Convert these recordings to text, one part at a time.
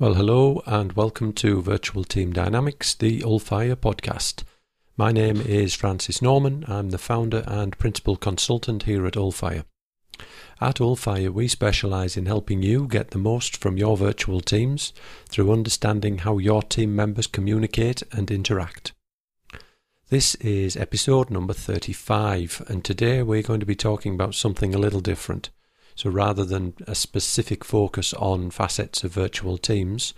Well, hello and welcome to Virtual Team Dynamics, the Ulfire podcast. My name is Francis Norman. I'm the founder and principal consultant here at Ulfire. At Ulfire, we specialize in helping you get the most from your virtual teams through understanding how your team members communicate and interact. This is episode number 35, and today we're going to be talking about something a little different. So rather than a specific focus on facets of virtual teams,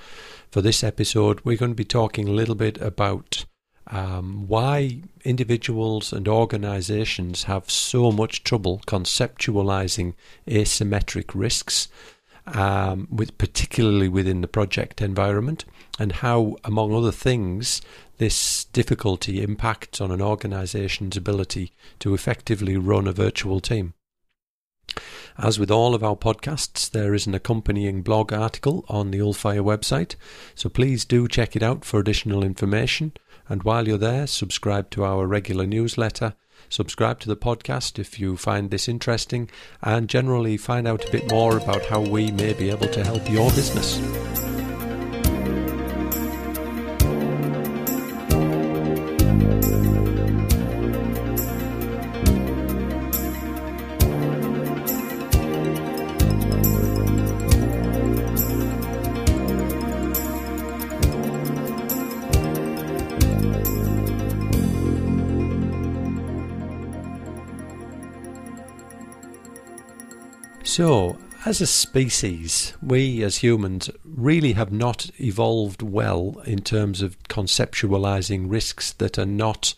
for this episode, we're going to be talking a little bit about um, why individuals and organizations have so much trouble conceptualizing asymmetric risks, um, with particularly within the project environment, and how, among other things, this difficulty impacts on an organization's ability to effectively run a virtual team. As with all of our podcasts, there is an accompanying blog article on the Ulfire website, so please do check it out for additional information. And while you're there, subscribe to our regular newsletter, subscribe to the podcast if you find this interesting, and generally find out a bit more about how we may be able to help your business. So, as a species, we as humans really have not evolved well in terms of conceptualizing risks that are not,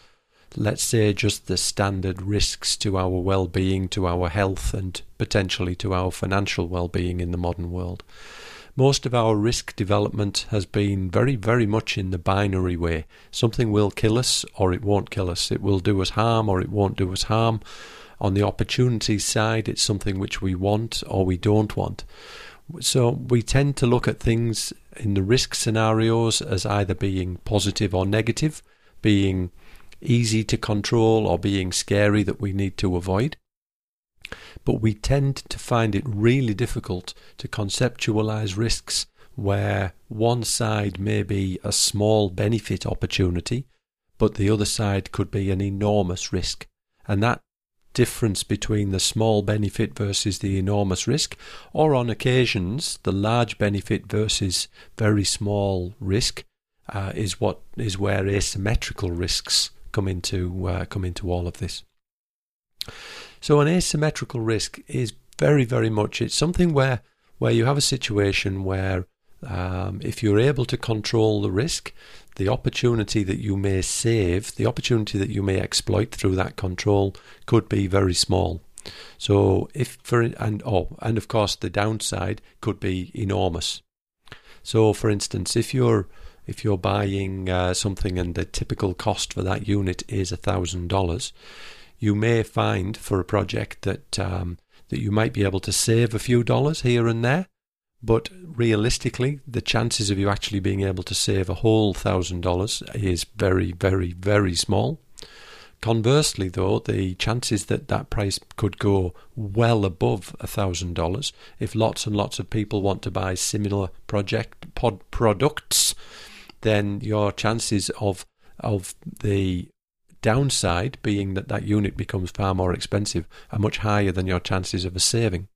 let's say, just the standard risks to our well being, to our health, and potentially to our financial well being in the modern world. Most of our risk development has been very, very much in the binary way. Something will kill us or it won't kill us. It will do us harm or it won't do us harm on the opportunity side, it's something which we want or we don't want. So we tend to look at things in the risk scenarios as either being positive or negative, being easy to control or being scary that we need to avoid. But we tend to find it really difficult to conceptualize risks where one side may be a small benefit opportunity, but the other side could be an enormous risk. And that difference between the small benefit versus the enormous risk, or on occasions the large benefit versus very small risk, uh, is what is where asymmetrical risks come into uh, come into all of this. So an asymmetrical risk is very very much it's something where where you have a situation where um, if you're able to control the risk, the opportunity that you may save, the opportunity that you may exploit through that control could be very small. So if for and oh and of course the downside could be enormous. So for instance, if you're if you're buying uh, something and the typical cost for that unit is a thousand dollars, you may find for a project that um, that you might be able to save a few dollars here and there, but realistically, the chances of you actually being able to save a whole thousand dollars is very, very, very small. Conversely, though, the chances that that price could go well above a thousand dollars if lots and lots of people want to buy similar project pod products, then your chances of of the downside being that that unit becomes far more expensive are much higher than your chances of a saving.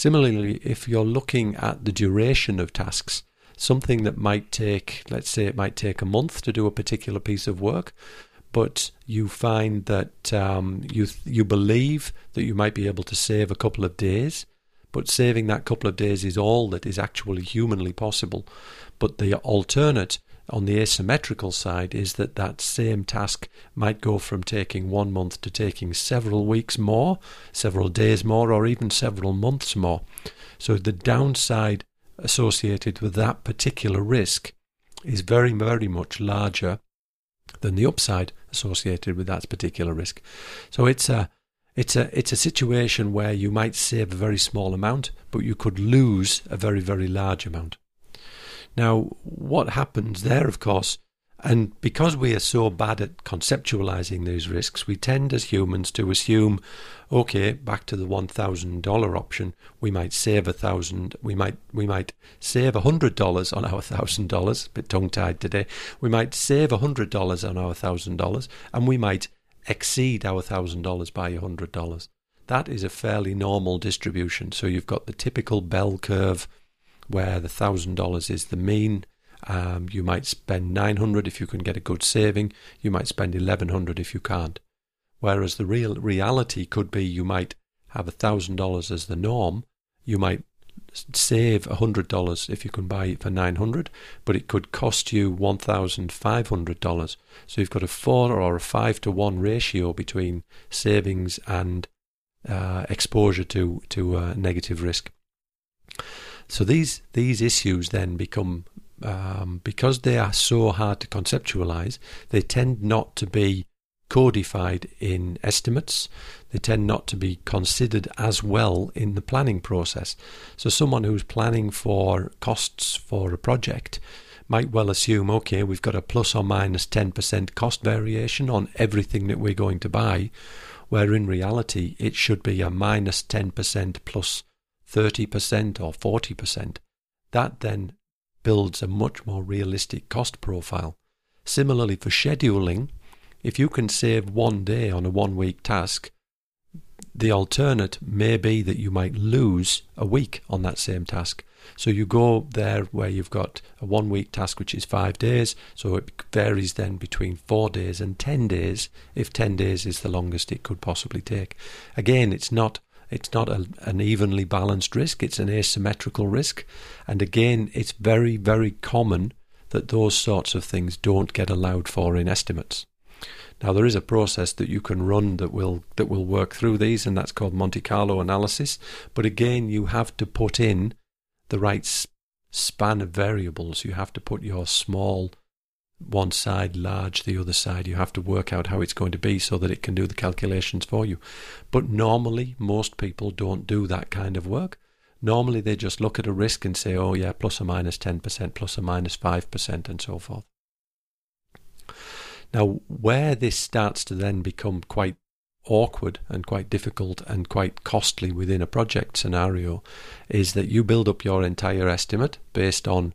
Similarly, if you're looking at the duration of tasks, something that might take, let's say it might take a month to do a particular piece of work, but you find that um, you you believe that you might be able to save a couple of days, but saving that couple of days is all that is actually humanly possible. But the alternate on the asymmetrical side is that that same task might go from taking one month to taking several weeks more, several days more, or even several months more. So the downside associated with that particular risk is very, very much larger than the upside associated with that particular risk. So it's a it's a it's a situation where you might save a very small amount, but you could lose a very very large amount. Now, what happens there, of course, And because we are so bad at conceptualizing these risks, we tend as humans to assume, okay, back to the one thousand dollar option, we might save a thousand, we might we might save a hundred dollars on our thousand dollars. Bit tongue tied today. We might save a hundred dollars on our thousand dollars, and we might exceed our thousand dollars by a hundred dollars. That is a fairly normal distribution. So you've got the typical bell curve where the thousand dollars is the mean um, you might spend 900 if you can get a good saving. You might spend 1100 if you can't. Whereas the real reality could be you might have $1,000 as the norm. You might save $100 if you can buy it for 900 but it could cost you $1,500. So you've got a 4 or a 5 to 1 ratio between savings and uh, exposure to, to uh, negative risk. So these these issues then become um, because they are so hard to conceptualize, they tend not to be codified in estimates. They tend not to be considered as well in the planning process. So, someone who's planning for costs for a project might well assume, okay, we've got a plus or minus 10% cost variation on everything that we're going to buy, where in reality it should be a minus 10% plus 30% or 40%. That then builds a much more realistic cost profile. Similarly, for scheduling, if you can save one day on a one week task, the alternate may be that you might lose a week on that same task. So you go there where you've got a one week task which is five days, so it varies then between four days and ten days, if ten days is the longest it could possibly take. Again, it's not it's not a, an evenly balanced risk, it's an asymmetrical risk. And again, it's very, very common that those sorts of things don't get allowed for in estimates. Now there is a process that you can run that will that will work through these, and that's called Monte Carlo analysis. But again, you have to put in the right span of variables. You have to put your small one side large, the other side. You have to work out how it's going to be so that it can do the calculations for you. But normally, most people don't do that kind of work. Normally, they just look at a risk and say, oh, yeah, plus or minus 10%, plus or minus 5%, and so forth. Now, where this starts to then become quite awkward and quite difficult and quite costly within a project scenario is that you build up your entire estimate based on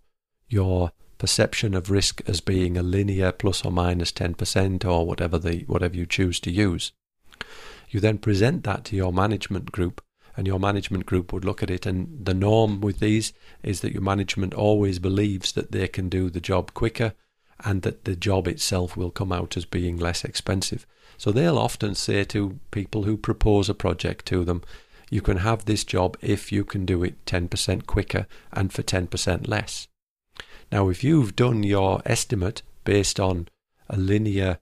your perception of risk as being a linear plus or minus 10% or whatever the whatever you choose to use. You then present that to your management group and your management group would look at it and the norm with these is that your management always believes that they can do the job quicker and that the job itself will come out as being less expensive. So they'll often say to people who propose a project to them, you can have this job if you can do it 10% quicker and for 10% less. Now, if you've done your estimate based on a linear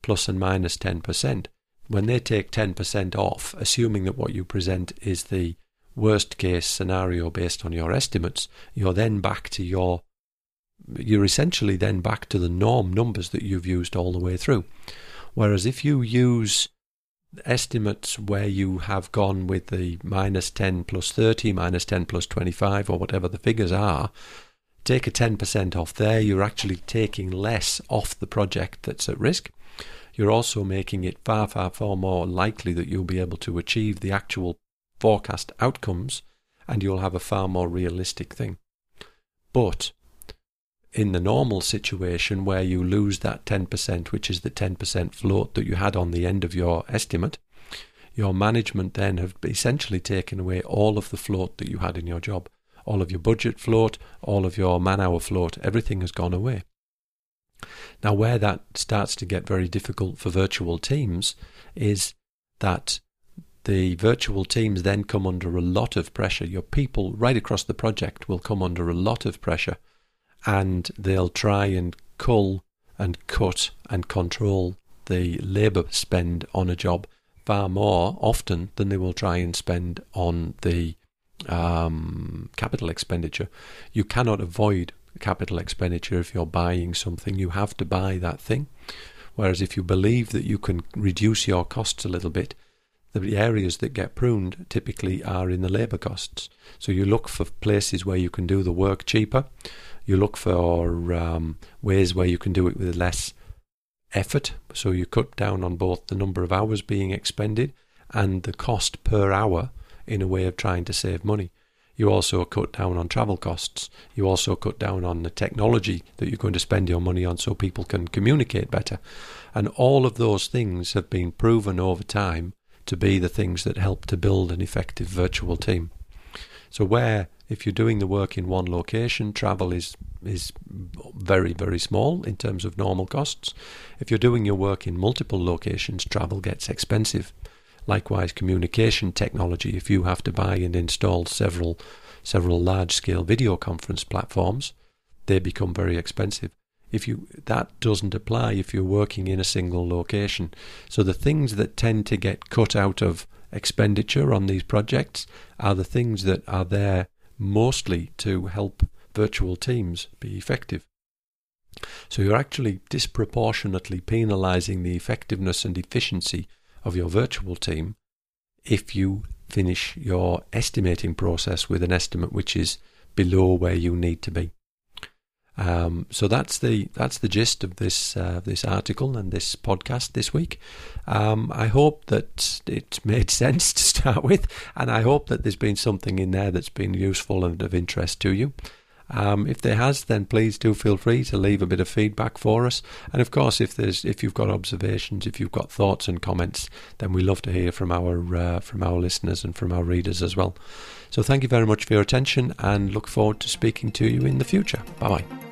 plus and minus 10%, when they take 10% off, assuming that what you present is the worst case scenario based on your estimates, you're then back to your you're essentially then back to the norm numbers that you've used all the way through. Whereas if you use estimates where you have gone with the minus 10 plus 30, minus 10 plus 25, or whatever the figures are, take a 10% off there, you're actually taking less off the project that's at risk. You're also making it far, far, far more likely that you'll be able to achieve the actual forecast outcomes and you'll have a far more realistic thing. But in the normal situation where you lose that 10%, which is the 10% float that you had on the end of your estimate, your management then have essentially taken away all of the float that you had in your job all of your budget float, all of your man hour float, everything has gone away. Now, where that starts to get very difficult for virtual teams is that the virtual teams then come under a lot of pressure. Your people right across the project will come under a lot of pressure and they'll try and cull and cut and control the labour spend on a job far more often than they will try and spend on the um, capital expenditure. You cannot avoid capital expenditure if you're buying something. You have to buy that thing. Whereas if you believe that you can reduce your costs a little bit, the areas that get pruned typically are in the labour costs. So you look for places where you can do the work cheaper. You look for um, ways where you can do it with less effort, so you cut down on both the number of hours being expended and the cost per hour in a way of trying to save money. You also cut down on travel costs. You also cut down on the technology that you're going to spend your money on so people can communicate better. And all of those things have been proven over time to be the things that help to build an effective virtual team. So, where if you're doing the work in one location, travel is is very very small in terms of normal costs. If you're doing your work in multiple locations, travel gets expensive. Likewise, communication technology, if you have to buy and install several several large scale video conference platforms, they become very expensive. If you that doesn't apply if you're working in a single location. So the things that tend to get cut out of expenditure on these projects are the things that are there mostly to help virtual teams be effective. So you're actually disproportionately penalizing the effectiveness and efficiency of your virtual team if you finish your estimating process with an estimate which is below where you need to be. Um, so that's the that's the gist of this uh, this article and this podcast this week. Um, I hope that it made sense to start with, and I hope that there's been something in there that's been useful and of interest to you. Um, if there has, then please do feel free to leave a bit of feedback for us. And of course, if there's if you've got observations, if you've got thoughts and comments, then we love to hear from our uh, from our listeners and from our readers as well. So thank you very much for your attention, and look forward to speaking to you in the future. Bye bye.